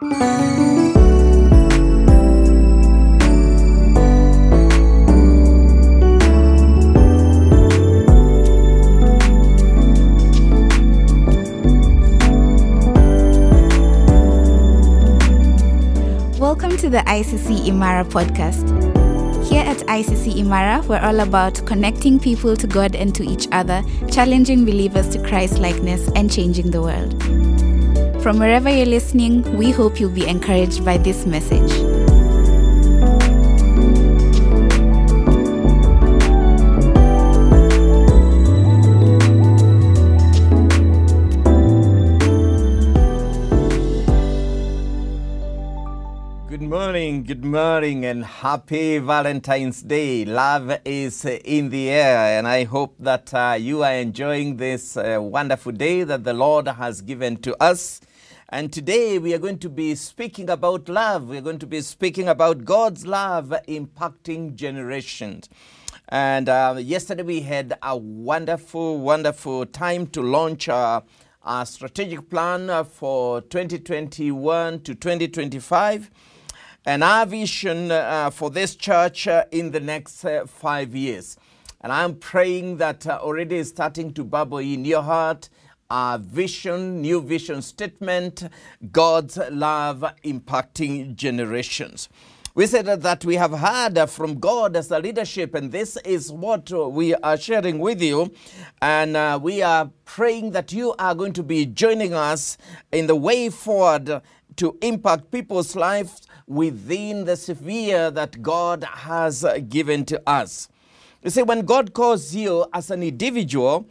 Welcome to the ICC Imara podcast. Here at ICC Imara, we're all about connecting people to God and to each other, challenging believers to Christ likeness, and changing the world. From wherever you're listening, we hope you'll be encouraged by this message. Good morning, good morning, and happy Valentine's Day. Love is in the air, and I hope that uh, you are enjoying this uh, wonderful day that the Lord has given to us. And today we are going to be speaking about love. We're going to be speaking about God's love impacting generations. And uh, yesterday we had a wonderful, wonderful time to launch our, our strategic plan uh, for 2021 to 2025 and our vision uh, for this church uh, in the next uh, five years. And I'm praying that uh, already is starting to bubble in your heart. Our vision, new vision statement, God's love impacting generations. We said that we have heard from God as a leadership, and this is what we are sharing with you. And uh, we are praying that you are going to be joining us in the way forward to impact people's lives within the sphere that God has given to us. You see, when God calls you as an individual,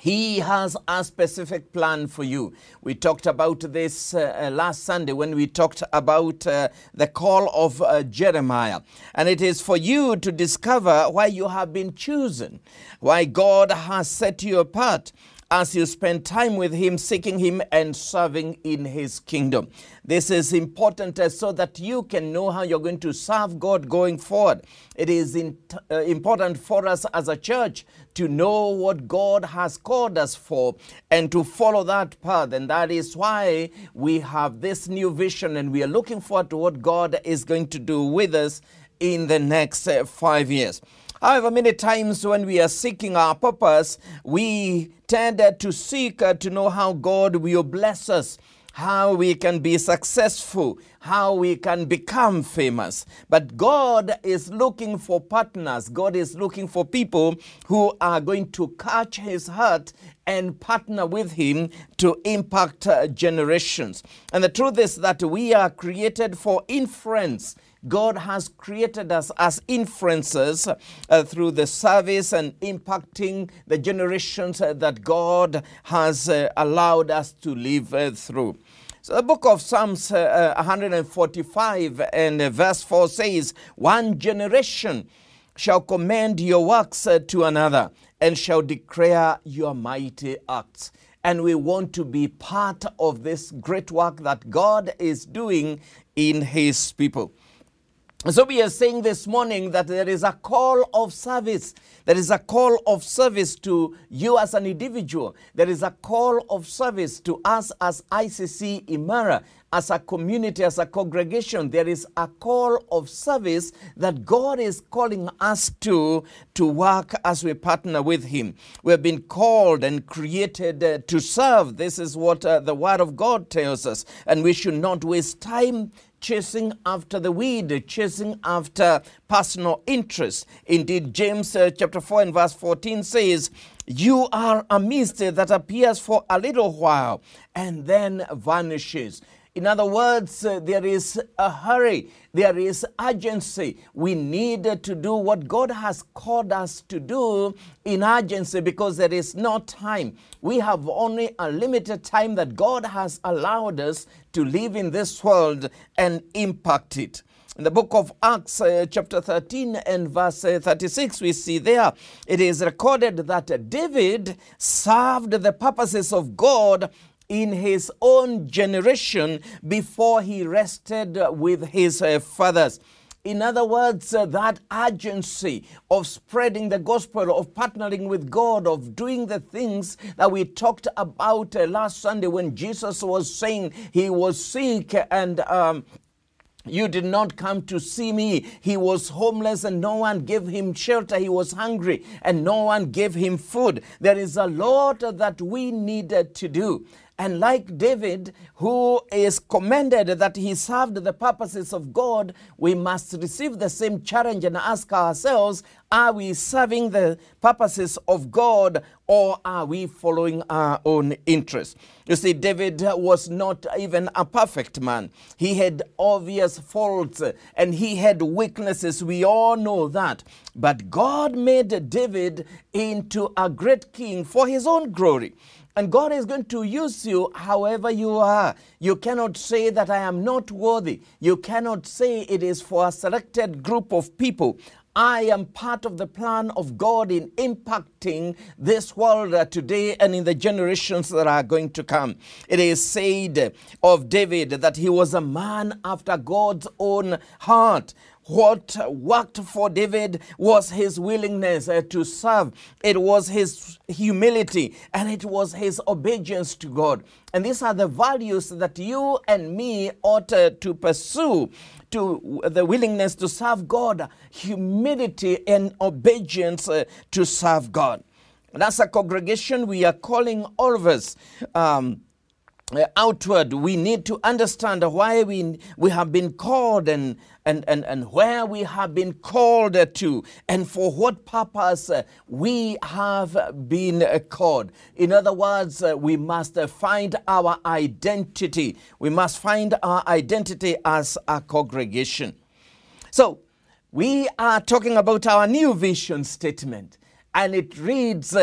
he has a specific plan for you. We talked about this uh, last Sunday when we talked about uh, the call of uh, Jeremiah. And it is for you to discover why you have been chosen, why God has set you apart as you spend time with Him, seeking Him, and serving in His kingdom. This is important uh, so that you can know how you're going to serve God going forward. It is in, uh, important for us as a church to know what God has called us for and to follow that path. And that is why we have this new vision and we are looking forward to what God is going to do with us in the next uh, five years. However, many times when we are seeking our purpose, we tend to seek to know how God will bless us how we can be successful, how we can become famous. But God is looking for partners. God is looking for people who are going to catch his heart and partner with him to impact uh, generations. And the truth is that we are created for influence. God has created us as influencers uh, through the service and impacting the generations uh, that God has uh, allowed us to live uh, through. So the book of Psalms uh, 145 and verse 4 says, One generation shall commend your works to another and shall declare your mighty acts. And we want to be part of this great work that God is doing in His people. So, we are saying this morning that there is a call of service. There is a call of service to you as an individual. There is a call of service to us as ICC Imara, as a community, as a congregation. There is a call of service that God is calling us to, to work as we partner with Him. We have been called and created uh, to serve. This is what uh, the Word of God tells us. And we should not waste time chasing after the weed, chasing after personal interest. Indeed, James uh, chapter 4 and verse 14 says, You are a mist that appears for a little while and then vanishes. In other words, uh, there is a hurry, there is urgency. We need to do what God has called us to do in urgency because there is no time. We have only a limited time that God has allowed us to live in this world and impact it. In the book of Acts, uh, chapter 13 and verse uh, 36, we see there it is recorded that David served the purposes of God in his own generation before he rested with his uh, fathers. In other words, uh, that urgency of spreading the gospel, of partnering with God, of doing the things that we talked about uh, last Sunday when Jesus was saying he was sick and um, you did not come to see me. He was homeless and no one gave him shelter. He was hungry and no one gave him food. There is a lot that we needed to do. And like David, who is commended that he served the purposes of God, we must receive the same challenge and ask ourselves are we serving the purposes of God or are we following our own interests? You see, David was not even a perfect man. He had obvious faults and he had weaknesses. We all know that. But God made David into a great king for his own glory. And God is going to use you however you are. You cannot say that I am not worthy. You cannot say it is for a selected group of people. I am part of the plan of God in impacting this world uh, today and in the generations that are going to come. It is said of David that he was a man after God's own heart. What worked for David was his willingness uh, to serve, it was his humility, and it was his obedience to God. And these are the values that you and me ought uh, to pursue to the willingness to serve God, humility, and obedience uh, to serve God. And as a congregation, we are calling all of us. Um, outward we need to understand why we we have been called and and and, and where we have been called to and for what purpose uh, we have been uh, called. In other words uh, we must uh, find our identity. We must find our identity as a congregation. So we are talking about our new vision statement and it reads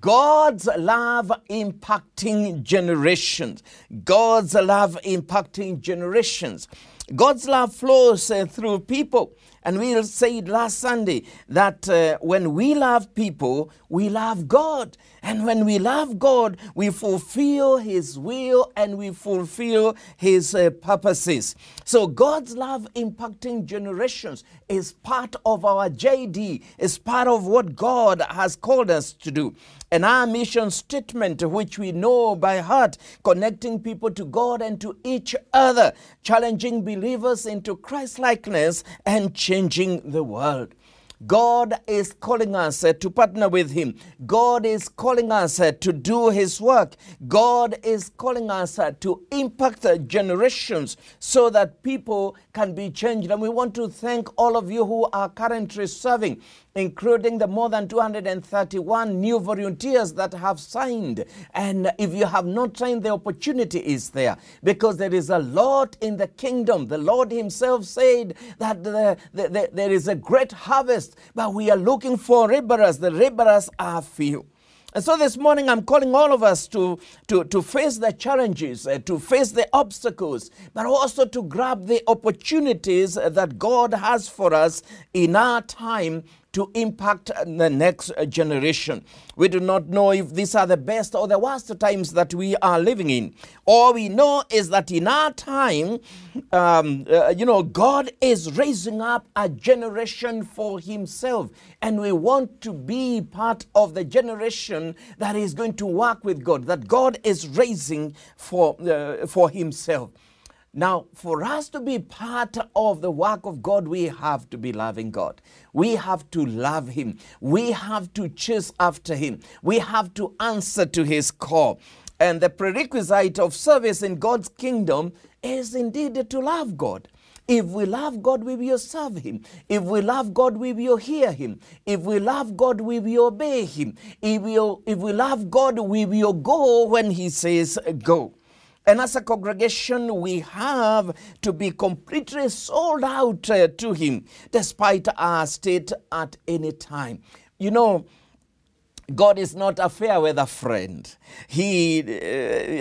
God's love impacting generations. God's love impacting generations. God's love flows uh, through people. And we said last Sunday that uh, when we love people, we love God. And when we love God, we fulfill His will and we fulfill His uh, purposes. So God's love impacting generations is part of our JD, is part of what God has called us to do. And our mission statement, which we know by heart, connecting people to God and to each other, challenging believers into Christ likeness and changing the world. God is calling us uh, to partner with Him. God is calling us uh, to do His work. God is calling us uh, to impact generations so that people can be changed. And we want to thank all of you who are currently serving including the more than 231 new volunteers that have signed. And if you have not signed, the opportunity is there because there is a lot in the kingdom. The Lord Himself said that the, the, the, there is a great harvest, but we are looking for laborers. The laborers are few. And so this morning, I'm calling all of us to, to, to face the challenges, uh, to face the obstacles, but also to grab the opportunities that God has for us in our time to impact the next generation. We do not know if these are the best or the worst times that we are living in. All we know is that in our time, um, uh, you know, God is raising up a generation for Himself, and we want to be part of the generation that is going to work with God, that God is raising for, uh, for Himself. Now, for us to be part of the work of God, we have to be loving God. We have to love Him. We have to chase after Him. We have to answer to His call. And the prerequisite of service in God's kingdom is indeed to love God. If we love God, we will serve Him. If we love God, we will hear Him. If we love God, we will obey Him. If we, if we love God, we will go when He says go. And as a congregation, we have to be completely sold out uh, to Him despite our state at any time. You know, God is not a fair weather friend. He,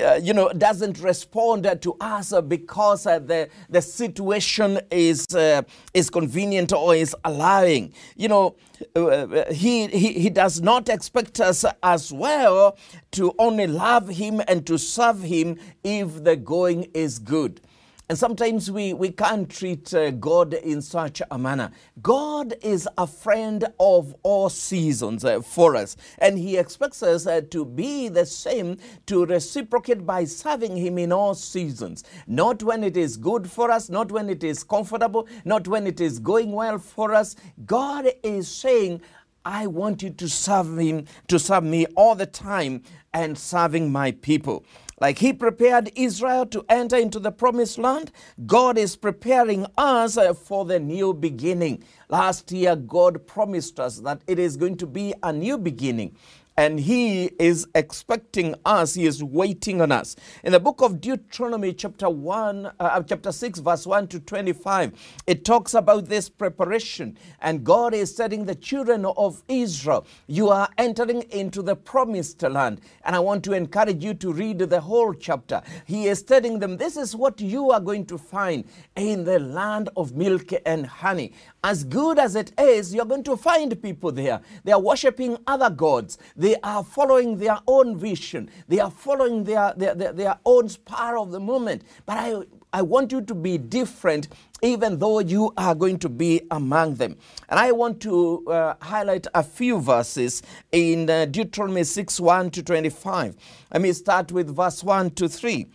uh, you know, doesn't respond to us because uh, the, the situation is, uh, is convenient or is allowing. You know, uh, he, he, he does not expect us as well to only love Him and to serve Him if the going is good. And sometimes we, we can't treat uh, God in such a manner. God is a friend of all seasons uh, for us, and He expects us uh, to be the same, to reciprocate by serving Him in all seasons. Not when it is good for us, not when it is comfortable, not when it is going well for us. God is saying, I want you to serve Him, to serve me all the time and serving my people. Like he prepared Israel to enter into the promised land, God is preparing us uh, for the new beginning. Last year, God promised us that it is going to be a new beginning and he is expecting us he is waiting on us. In the book of deuteronomy chapter 1 uh, chapter 6 verse 1 to 25 it talks about this preparation. And god is telling the children of israel you are entering into the promised land. And i want to encourage you to read the whole chapter. He is telling them this is what you are going to find in the land of milk and honey as good as it is you're going to find people there they are worshiping other gods they are following their own vision. They are following their, their, their, their own spur of the moment. But I, I want you to be different, even though you are going to be among them. And I want to uh, highlight a few verses in uh, Deuteronomy 6 1 to 25. Let me start with verse 1 to 3.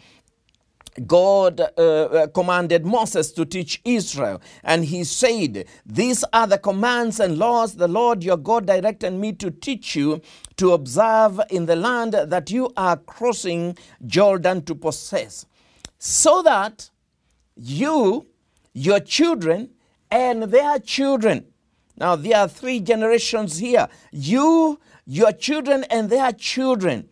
God uh, uh, commanded Moses to teach Israel, and he said, These are the commands and laws the Lord your God directed me to teach you to observe in the land that you are crossing Jordan to possess, so that you, your children, and their children. Now, there are three generations here. You, your children, and their children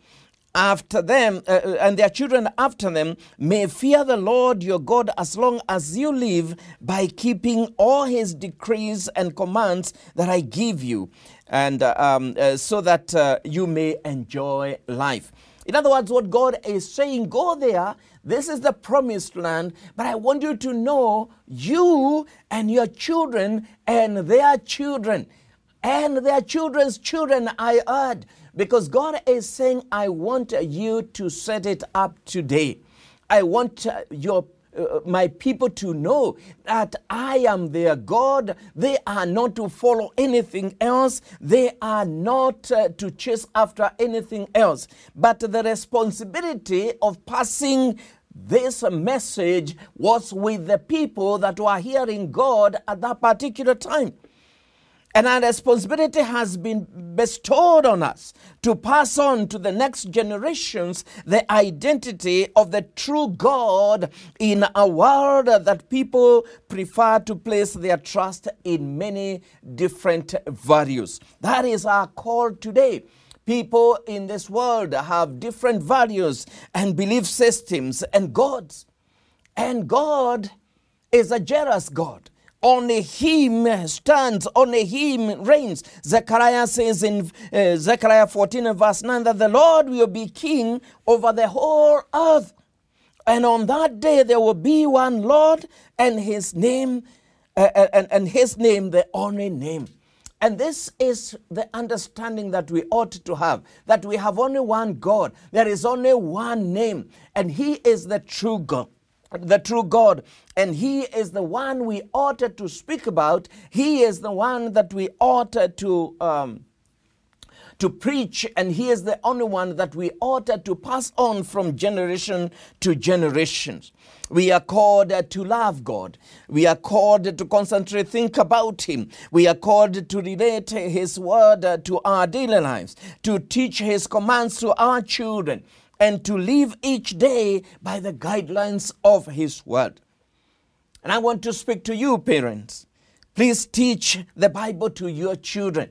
after them uh, uh, and their children after them may fear the Lord your God as long as you live by keeping all his decrees and commands that I give you and uh, um, uh, so that uh, you may enjoy life. In other words, what God is saying, go there. This is the promised land, but I want you to know you and your children and their children and their children's children, I heard. Because God is saying, I want you to set it up today. I want uh, your uh, my people to know that I am their God. They are not to follow anything else. They are not uh, to chase after anything else. But the responsibility of passing this message was with the people that were hearing God at that particular time. And our responsibility has been bestowed on us to pass on to the next generations the identity of the true God in a world that people prefer to place their trust in many different values. That is our call today. People in this world have different values and belief systems and gods. And God is a jealous God. Only him stands, only him reigns. Zechariah says in uh, Zechariah 14 verse 9 that the Lord will be king over the whole earth. And on that day there will be one Lord and his name, uh and, and his name the only name. And this is the understanding that we ought to have that we have only one God, there is only one name, and He is the true God the true God. And He is the one we ought to speak about. He is the one that we ought to. Um, to preach, and he is the only one that we ought to pass on from generation to generations. We are called to love God. We are called to constantly think about Him. We are called to relate His word to our daily lives, to teach His commands to our children, and to live each day by the guidelines of His Word. And I want to speak to you, parents. Please teach the Bible to your children.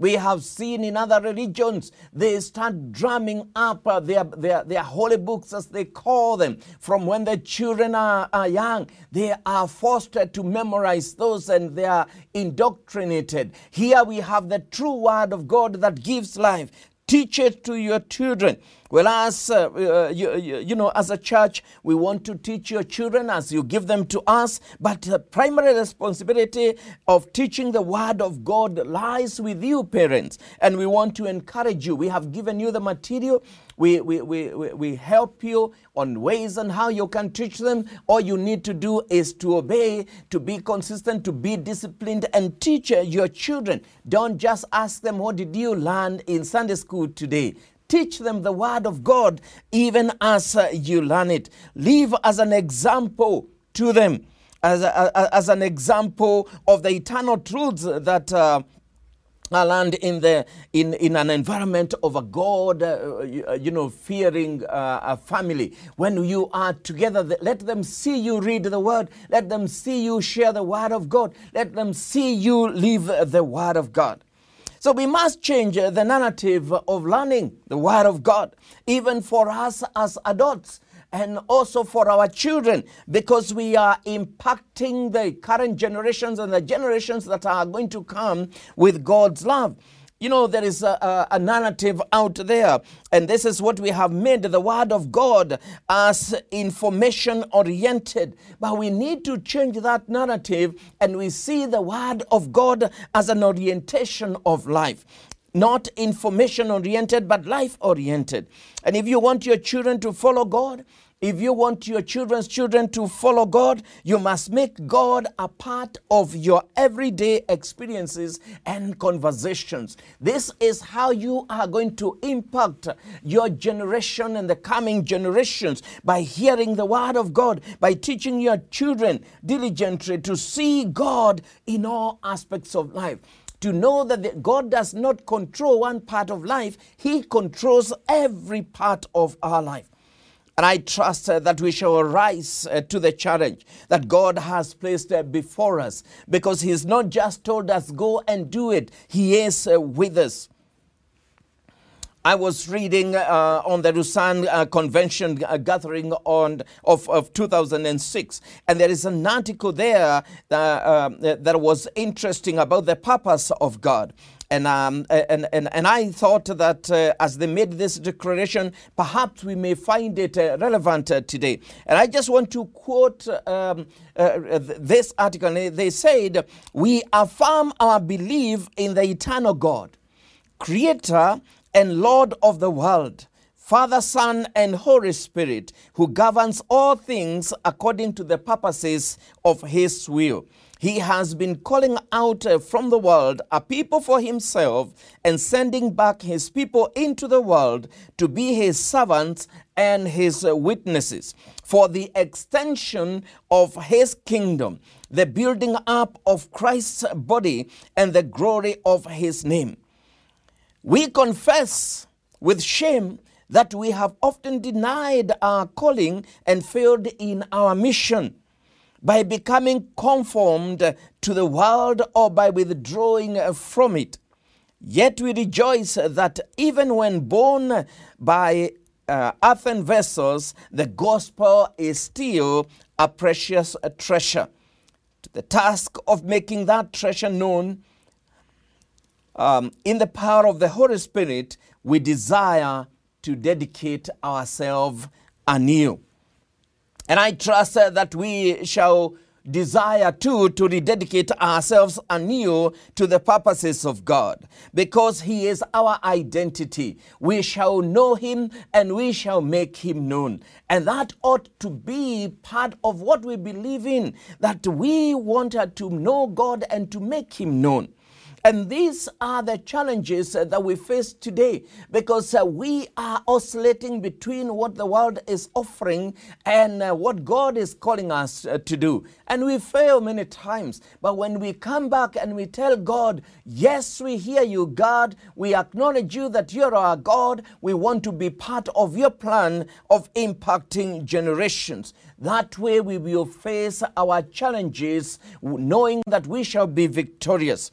We have seen in other religions, they start drumming up uh, their, their, their holy books, as they call them, from when the children are, are young. They are forced to memorize those and they are indoctrinated. Here we have the true word of God that gives life. Teach it to your children. Well, as uh, uh, you, you, know, as a church, we want to teach your children as you give them to us. But the primary responsibility of teaching the Word of God lies with you, parents. And we want to encourage you. We have given you the material. We, we, we, we, help you on ways and how you can teach them. All you need to do is to obey, to be consistent, to be disciplined, and teach your children. Don't just ask them, What did you learn in Sunday school today? Teach them the word of God even as uh, you learn it. Live as an example to them, as, a, as an example of the eternal truths that. Uh, I learned in the in, in an environment of a God, uh, you, uh, you know, fearing uh, a family. When you are together, let them see you read the Word. Let them see you share the Word of God. Let them see you live the Word of God. So we must change the narrative of learning the Word of God, even for us as adults and also for our children, because we are impacting the current generations and the generations that are going to come with God's love. You know, there is a, a, narrative out there, and this is what we have made the Word of God as information oriented. But we need to change that narrative, and we see the Word of God as an orientation of life not information oriented, but life oriented. And if you want your children to follow God, if you want your children's children to follow God, you must make God a part of your everyday experiences and conversations. This is how you are going to impact your generation and the coming generations by hearing the Word of God, by teaching your children diligently to see God in all aspects of life to know that God does not control one part of life, He controls every part of our life. And I trust uh, that we shall rise uh, to the challenge that God has placed uh, before us because He's not just told us, go and do it, He is with us. I was reading uh, on the Lausanne uh, Convention uh, gathering on of, of 2006, and there is an article there that, that was interesting about the purpose of God. And, um, and, and, and I thought that uh, as they made this declaration, perhaps we may find it uh, relevant uh, today. And I just want to quote um, this article. They said, We affirm our belief in the eternal God, creator and Lord of the world, Father, Son, and Holy Spirit, who governs all things according to the purposes of His will. He has been calling out uh, from the world a people for himself and sending back his people into the world to be his servants and his uh, witnesses for the extension of his kingdom, the building up of Christ's body, and the glory of his name. We confess with shame that we have often denied our calling and failed in our mission by becoming conformed to the world or by withdrawing from it. Yet we rejoice that even when born by uh, earthen vessels, the gospel is still a precious treasure. To the task of making that treasure known, um, in the power of the Holy Spirit, we desire to dedicate ourselves anew. And I trust uh, that we shall desire too to rededicate ourselves anew to the purposes of God because He is our identity. We shall know Him and we shall make Him known. And that ought to be part of what we believe in that we wanted to know God and to make Him known. And these are the challenges uh, that we face today because uh, we are oscillating between what the world is offering and uh, what God is calling us to do. And we fail many times. But when we come back and we tell God, Yes, we hear you, God, we acknowledge you that you're our God, we want to be part of your plan of impacting generations. That way we will face our challenges knowing that we shall be victorious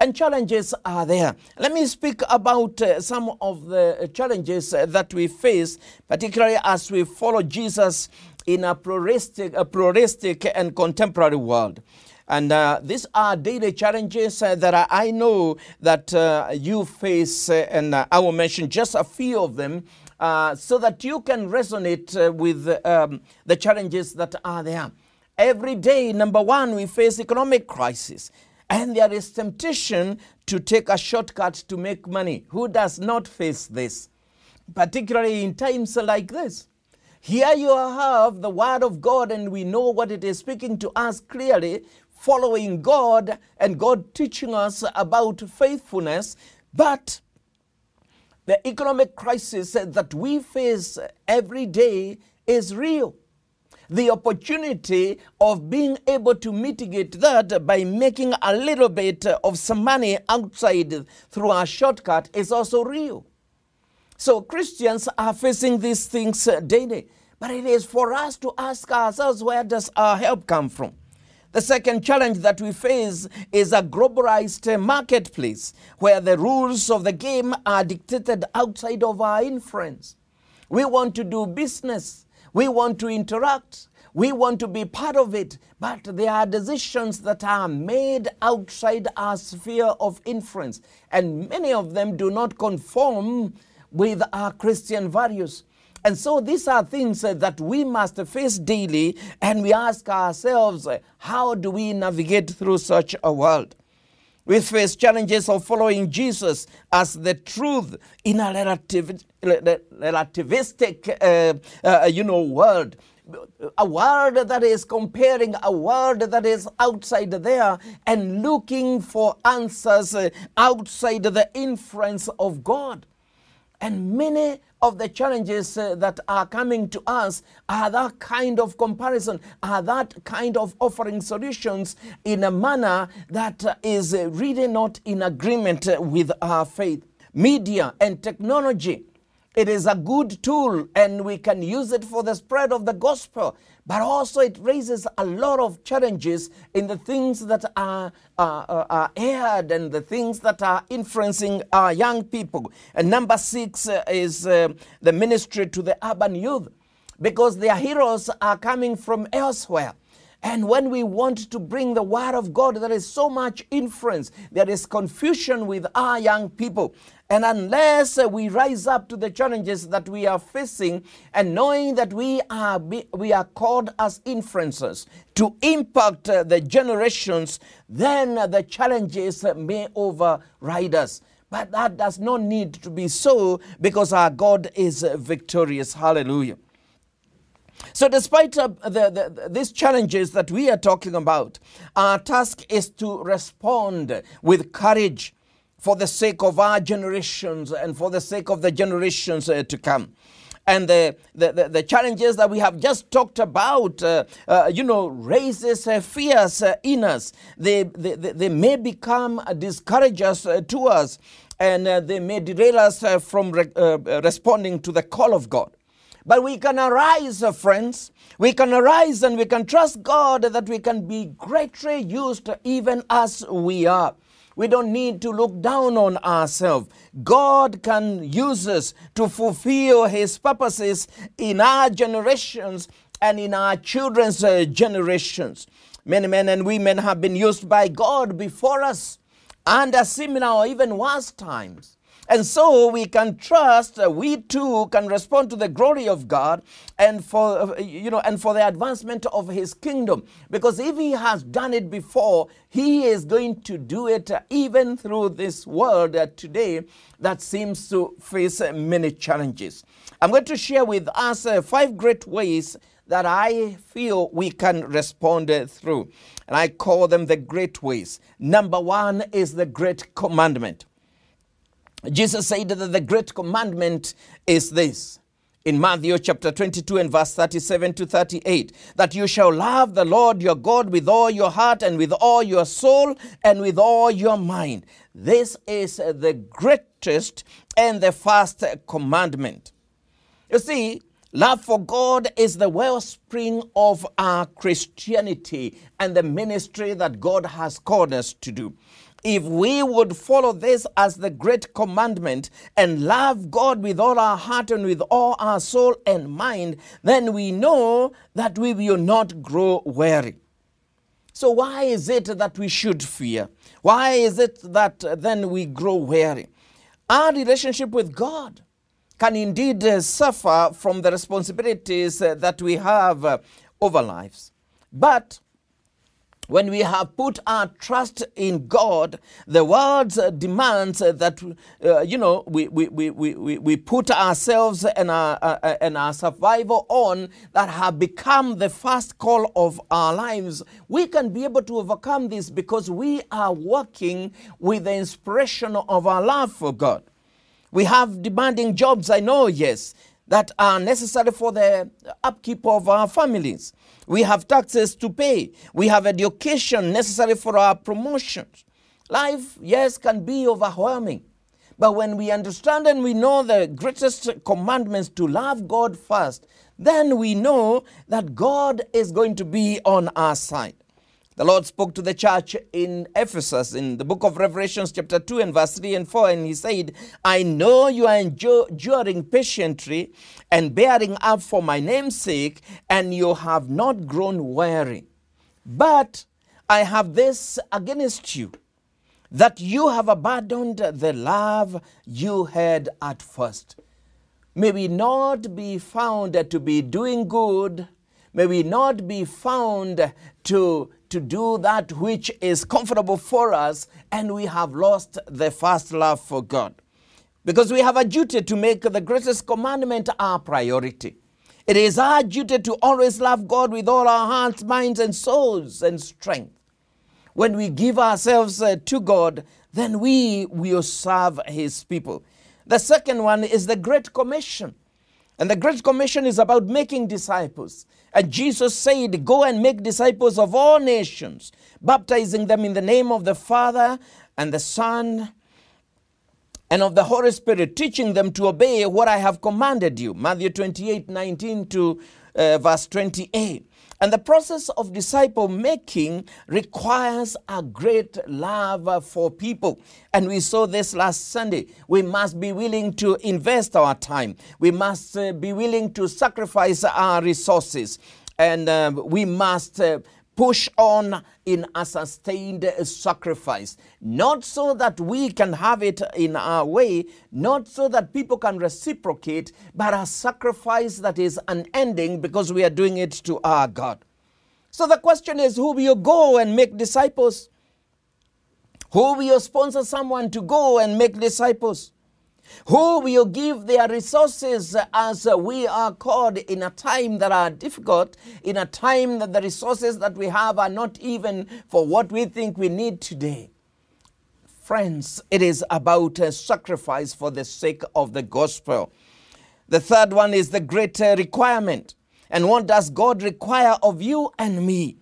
and challenges are there. Let me speak about uh, some of the challenges uh, that we face, particularly as we follow Jesus in a pluralistic, a pluralistic and contemporary world. And uh, these are daily challenges uh, that I know that uh, you face, uh, and I will mention just a few of them so that you can resonate with um, the challenges that are there. Every day, number one, we face economic crisis. And there is temptation to take a shortcut to make money. Who does not face this? particularly in times like this. Here you have the Word of God, and we know what it is speaking to us clearly, following God and God teaching us about faithfulness. But the economic crisis that we face every day is real. The opportunity of being able to mitigate that by making a little bit of some money outside through a shortcut is also real. So Christians are facing these things daily. But it is for us to ask ourselves where does our help come from? The second challenge that we face is a globalized marketplace where the rules of the game are dictated outside of our influence. We want to do business, we want to interact, we want to be part of it, but there are decisions that are made outside our sphere of influence, and many of them do not conform with our Christian values. And so these are things uh, that we must face daily, and we ask ourselves, uh, how do we navigate through such a world? We face challenges of following Jesus as the truth in a relativ- relativistic, uh, uh, you know, world. A world that is comparing a world that is outside there and looking for answers uh, outside the influence of God. And many of the challenges uh, that are coming to us are that kind of comparison, are that kind of offering solutions in a manner that uh, is really not in agreement with our faith. Media and technology. It is a good tool and we can use it for the spread of the gospel but also it raises a lot of challenges in the things that are, are aired and the things that are influencing our young people. And number six uh, is uh, the ministry to the urban youth because their heroes are coming from elsewhere. And when we want to bring the word of God, there is so much influence. There is confusion with our young people. And unless uh, we rise up to the challenges that we are facing and knowing that we are, we are called as influencers to impact uh, the generations, then the challenges may override us. But that does not need to be so because our God is victorious. Hallelujah. So, despite uh, the, the, these challenges that we are talking about, our task is to respond with courage for the sake of our generations and for the sake of the generations uh, to come. And the, the, the, challenges that we have just talked about, uh, uh, you know, raises uh, fears uh, in us. They, they, they may become discouragers to us and they may derail us from re- responding to the call of God. But we can arise, friends. We can arise and we can trust God that we can be greatly used even as we are. We don't need to look down on ourselves. God can use us to fulfill His purposes in our generations and in our children's uh, generations. Many men and women have been used by God before us and under similar or even worse times. And so we can trust uh, we too can respond to the glory of God and for uh, you know and for the advancement of his kingdom because if he has done it before he is going to do it uh, even through this world uh, today that seems to face uh, many challenges. I'm going to share with us uh, five great ways that I feel we can respond through. And I call them the great ways. Number one is the great commandment. Jesus said that the great commandment is this in Matthew chapter 22 and verse 37 to 38 that you shall love the Lord your God with all your heart and with all your soul and with all your mind. This is the greatest and the first commandment. You see, Love for God is the wellspring of our Christianity and the ministry that God has called us to do if we would follow this as the great commandment and love God with all our heart and with all our soul and mind, then we know that we will not grow weary. So, why is it that we should fear? Why is it that then we grow weary? Our relationship with God can indeed uh, suffer from the responsibilities uh, that we have uh, over lives. But when we have put our trust in God, the world demands that, uh, you know, we, we, we, we, we put ourselves and our, uh, and our survival on that have become the first call of our lives. We can be able to overcome this because we are working with the inspiration of our love for God. We have demanding jobs, I know, yes, that are necessary for the upkeep of our families. We have taxes to pay. We have education necessary for our promotions. Life, yes, can be overwhelming. But when we understand and we know the greatest commandments to love God first, then we know that God is going to be on our side. The Lord spoke to the church in Ephesus in the book of Revelations, chapter 2, and verse 3 and 4, and He said, I know you are enduring patiently and bearing up for my name's sake, and you have not grown weary. But I have this against you, that you have abandoned the love you had at first. May we not be found to be doing good, may we not be found to to do that which is comfortable for us, and we have lost the first love for God. Because we have a duty to make the greatest commandment our priority. It is our duty to always love God with all our hearts, minds, and souls and strength. When we give ourselves uh, to God, then we will serve His people. The second one is the Great Commission. And the Great Commission is about making disciples. And Jesus said, Go and make disciples of all nations, baptizing them in the name of the Father and the Son and of the Holy Spirit, teaching them to obey what I have commanded you. Matthew 28 19 to uh, verse 28. And the process of disciple making requires a great love for people. And we saw this last Sunday. We must be willing to invest our time, we must uh, be willing to sacrifice our resources, and uh, we must. Uh, push on in a sustained sacrifice. Not so that we can have it in our way, not so that people can reciprocate, but a sacrifice that is unending because we are doing it to our God. So the question is who will you go and make disciples? Who will you sponsor someone to go and make disciples? Who will give their resources as we are called in a time that are difficult, in a time that the resources that we have are not even for what we think we need today? Friends, it is about a sacrifice for the sake of the gospel. The third one is the greater requirement. And what does God require of you and me?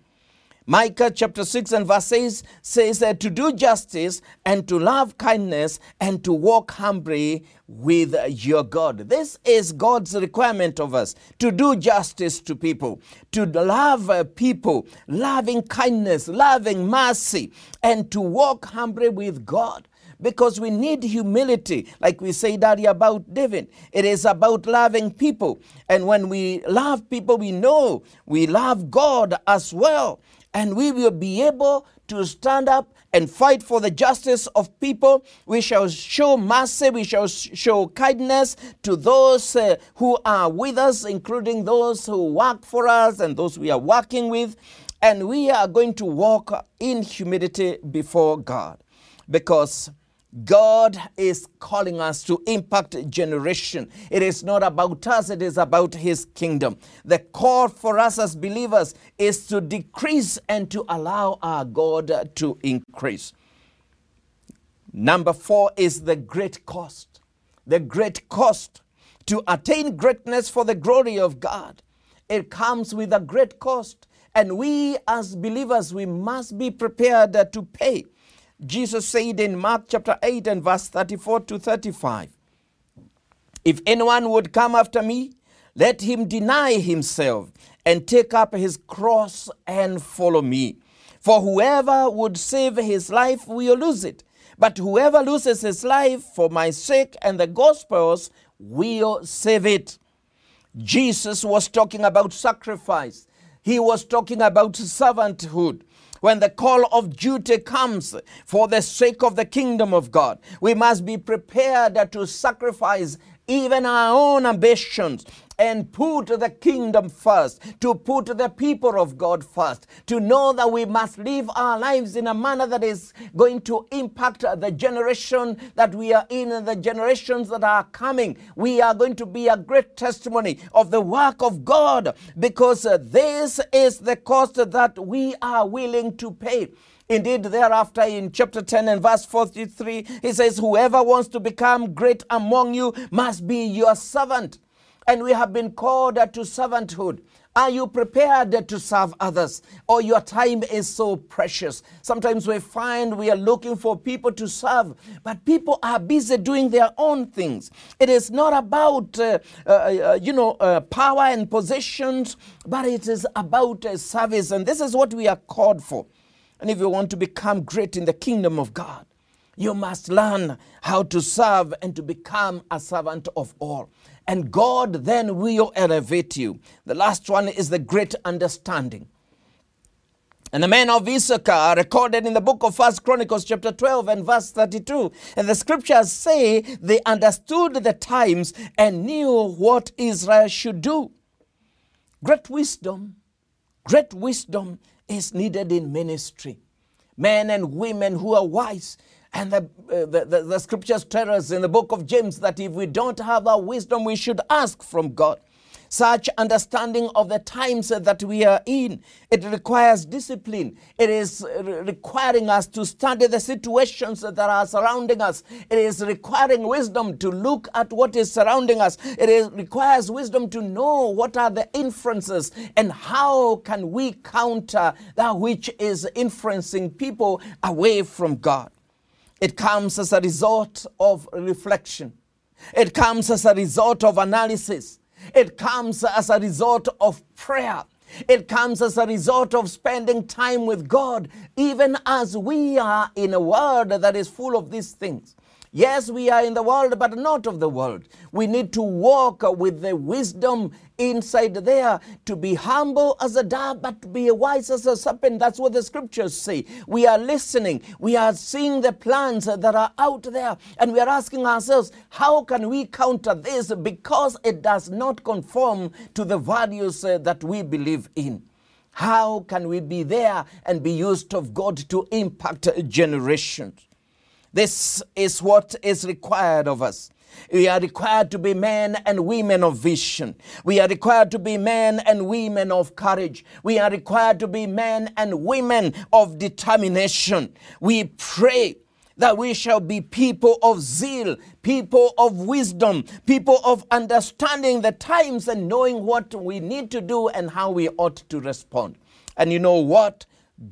Micah chapter 6 and verse 6 says that to do justice and to love kindness and to walk humbly with your God. This is God's requirement of us to do justice to people, to love people, loving kindness, loving mercy, and to walk humbly with God because we need humility, like we said earlier about David. It is about loving people. And when we love people, we know we love God as well and we will be able to stand up and fight for the justice of people. We shall show mercy, we shall show kindness to those uh, who are with us, including those who work for us and those we are working with. And we are going to walk in humility before God because God is calling us to impact generation. It is not about us, it is about His kingdom. The call for us as believers is to decrease and to allow our God to increase. Number four is the great cost. The great cost to attain greatness for the glory of God. It comes with a great cost. And we as believers, we must be prepared to pay. Jesus said in Mark chapter 8 and verse 34 to 35 If anyone would come after me, let him deny himself and take up his cross and follow me. For whoever would save his life will lose it, but whoever loses his life for my sake and the gospel's will save it. Jesus was talking about sacrifice. He was talking about servanthood when the call of duty comes for the sake of the kingdom of God, we must be prepared to sacrifice even our own ambitions, and put the kingdom first, to put the people of God first, to know that we must live our lives in a manner that is going to impact the generation that we are in and the generations that are coming. We are going to be a great testimony of the work of God because this is the cost that we are willing to pay. Indeed, thereafter in chapter 10 and verse 43, he says, Whoever wants to become great among you must be your servant and we have been called to servanthood. Are you prepared to serve others? Or your time is so precious? Sometimes we find we are looking for people to serve, but people are busy doing their own things. It is not about, uh, uh, uh, you know, uh, power and positions, but it is about uh, service. And this is what we are called for. And if you want to become great in the kingdom of God, you must learn how to serve and to become a servant of all and God then will elevate you. The last one is the great understanding. And the men of Issachar are recorded in the book of First Chronicles, chapter 12 and verse 32. And the scriptures say they understood the times and knew what Israel should do. Great wisdom, great wisdom is needed in ministry. Men and women who are wise and the, uh, the, the, the, scriptures tell us in the book of James that if we don't have that wisdom, we should ask from God. Such understanding of the times that we are in, it requires discipline. It is requiring us to study the situations that are surrounding us. It is requiring wisdom to look at what is surrounding us. It is, requires wisdom to know what are the inferences and how can we counter that which is influencing people away from God. It comes as a result of reflection. It comes as a result of analysis. It comes as a result of prayer. It comes as a result of spending time with God, even as we are in a world that is full of these things. Yes, we are in the world, but not of the world. We need to walk with the wisdom inside there to be humble as a dove, but to be wise as a serpent. That's what the scriptures say. We are listening, we are seeing the plans that are out there, and we are asking ourselves, how can we counter this because it does not conform to the values uh, that we believe in? How can we be there and be used of God to impact generations? This is what is required of us. We are required to be men and women of vision. We are required to be men and women of courage. We are required to be men and women of determination. We pray that we shall be people of zeal, people of wisdom, people of understanding the times and knowing what we need to do and how we ought to respond. And you know what?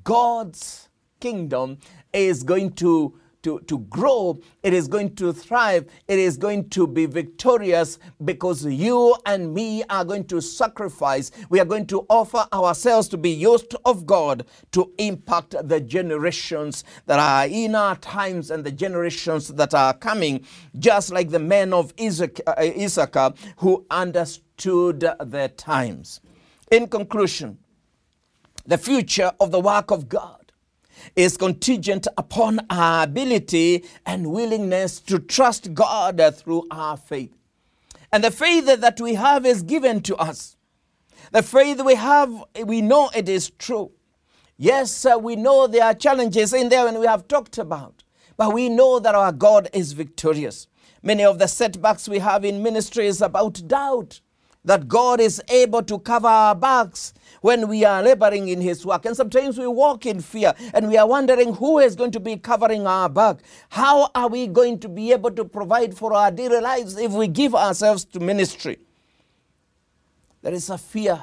God's kingdom is going to to, to grow, it is going to thrive, it is going to be victorious because you and me are going to sacrifice. We are going to offer ourselves to be used of God to impact the generations that are in our times and the generations that are coming, just like the men of uh, Issachar who understood the times. In conclusion, the future of the work of God is contingent upon our ability and willingness to trust God through our faith. And the faith that we have is given to us. The faith we have, we know it is true. Yes, we know there are challenges in there and we have talked about, but we know that our God is victorious. Many of the setbacks we have in ministry is about doubt that God is able to cover our backs when we are laboring in His work. And sometimes we walk in fear and we are wondering who is going to be covering our back. How are we going to be able to provide for our daily lives if we give ourselves to ministry? There is a fear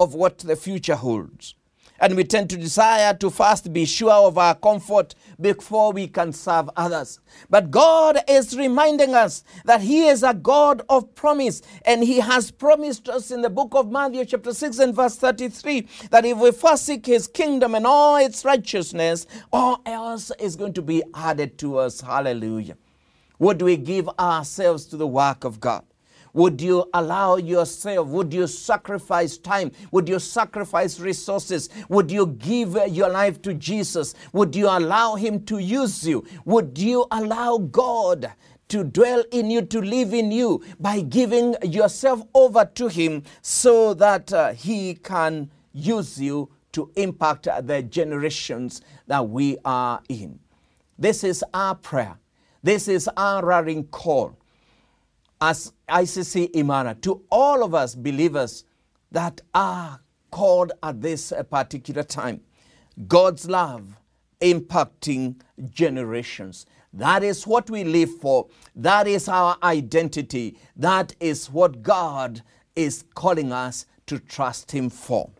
of what the future holds and we tend to desire to first be sure of our comfort before we can serve others. But God is reminding us that He is a God of promise, and He has promised us in the book of Matthew, chapter 6, and verse 33, that if we first seek His kingdom and all its righteousness, all else is going to be added to us. Hallelujah. Would we give ourselves to the work of God? Would you allow yourself? Would you sacrifice time? Would you sacrifice resources? Would you give your life to Jesus? Would you allow Him to use you? Would you allow God to dwell in you, to live in you by giving yourself over to Him so that uh, He can use you to impact the generations that we are in. This is our prayer. This is our rallying call as ICC Imara to all of us believers that are called at this uh, particular time. God's love impacting generations. That is what we live for. That is our identity. That is what God is calling us to trust Him for.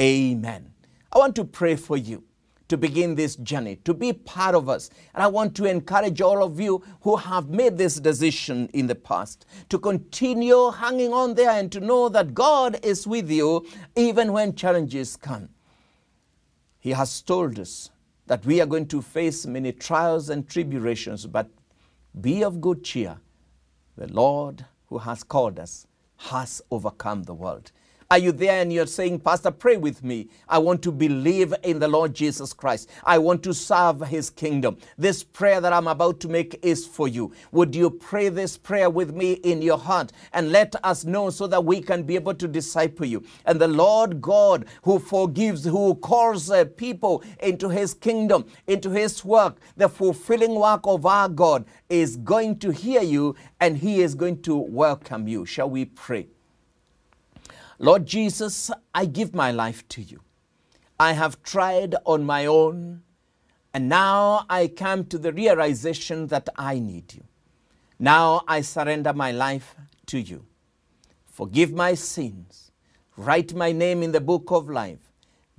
Amen. I want to pray for you to begin this journey, to be part of us. And I want to encourage all of you who have made this decision in the past to continue hanging on there and to know that God is with you even when challenges come. He has told us that we are going to face many trials and tribulations, but be of good cheer. The Lord who has called us has overcome the world. Are you there and you're saying, Pastor, pray with me? I want to believe in the Lord Jesus Christ. I want to serve his kingdom. This prayer that I'm about to make is for you. Would you pray this prayer with me in your heart and let us know so that we can be able to disciple you? And the Lord God who forgives, who calls uh, people into his kingdom, into his work, the fulfilling work of our God is going to hear you and he is going to welcome you. Shall we pray? Lord Jesus, I give my life to you. I have tried on my own, and now I come to the realization that I need you. Now I surrender my life to you. Forgive my sins. Write my name in the book of life.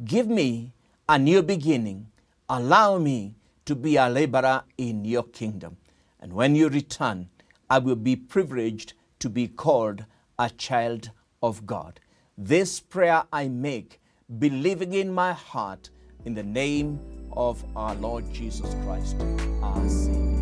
Give me a new beginning. Allow me to be a laborer in your kingdom. And when you return, I will be privileged to be called a child of God. This prayer I make, believing in my heart, in the name of our Lord Jesus Christ, our Savior.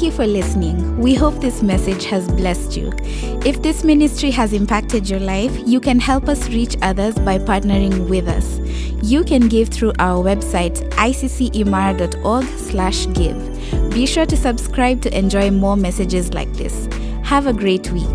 Thank you for listening. We hope this message has blessed you. If this ministry has impacted your life, you can help us reach others by partnering with us. You can give through our website iccimara.org/give. Be sure to subscribe to enjoy more messages like this. Have a great week.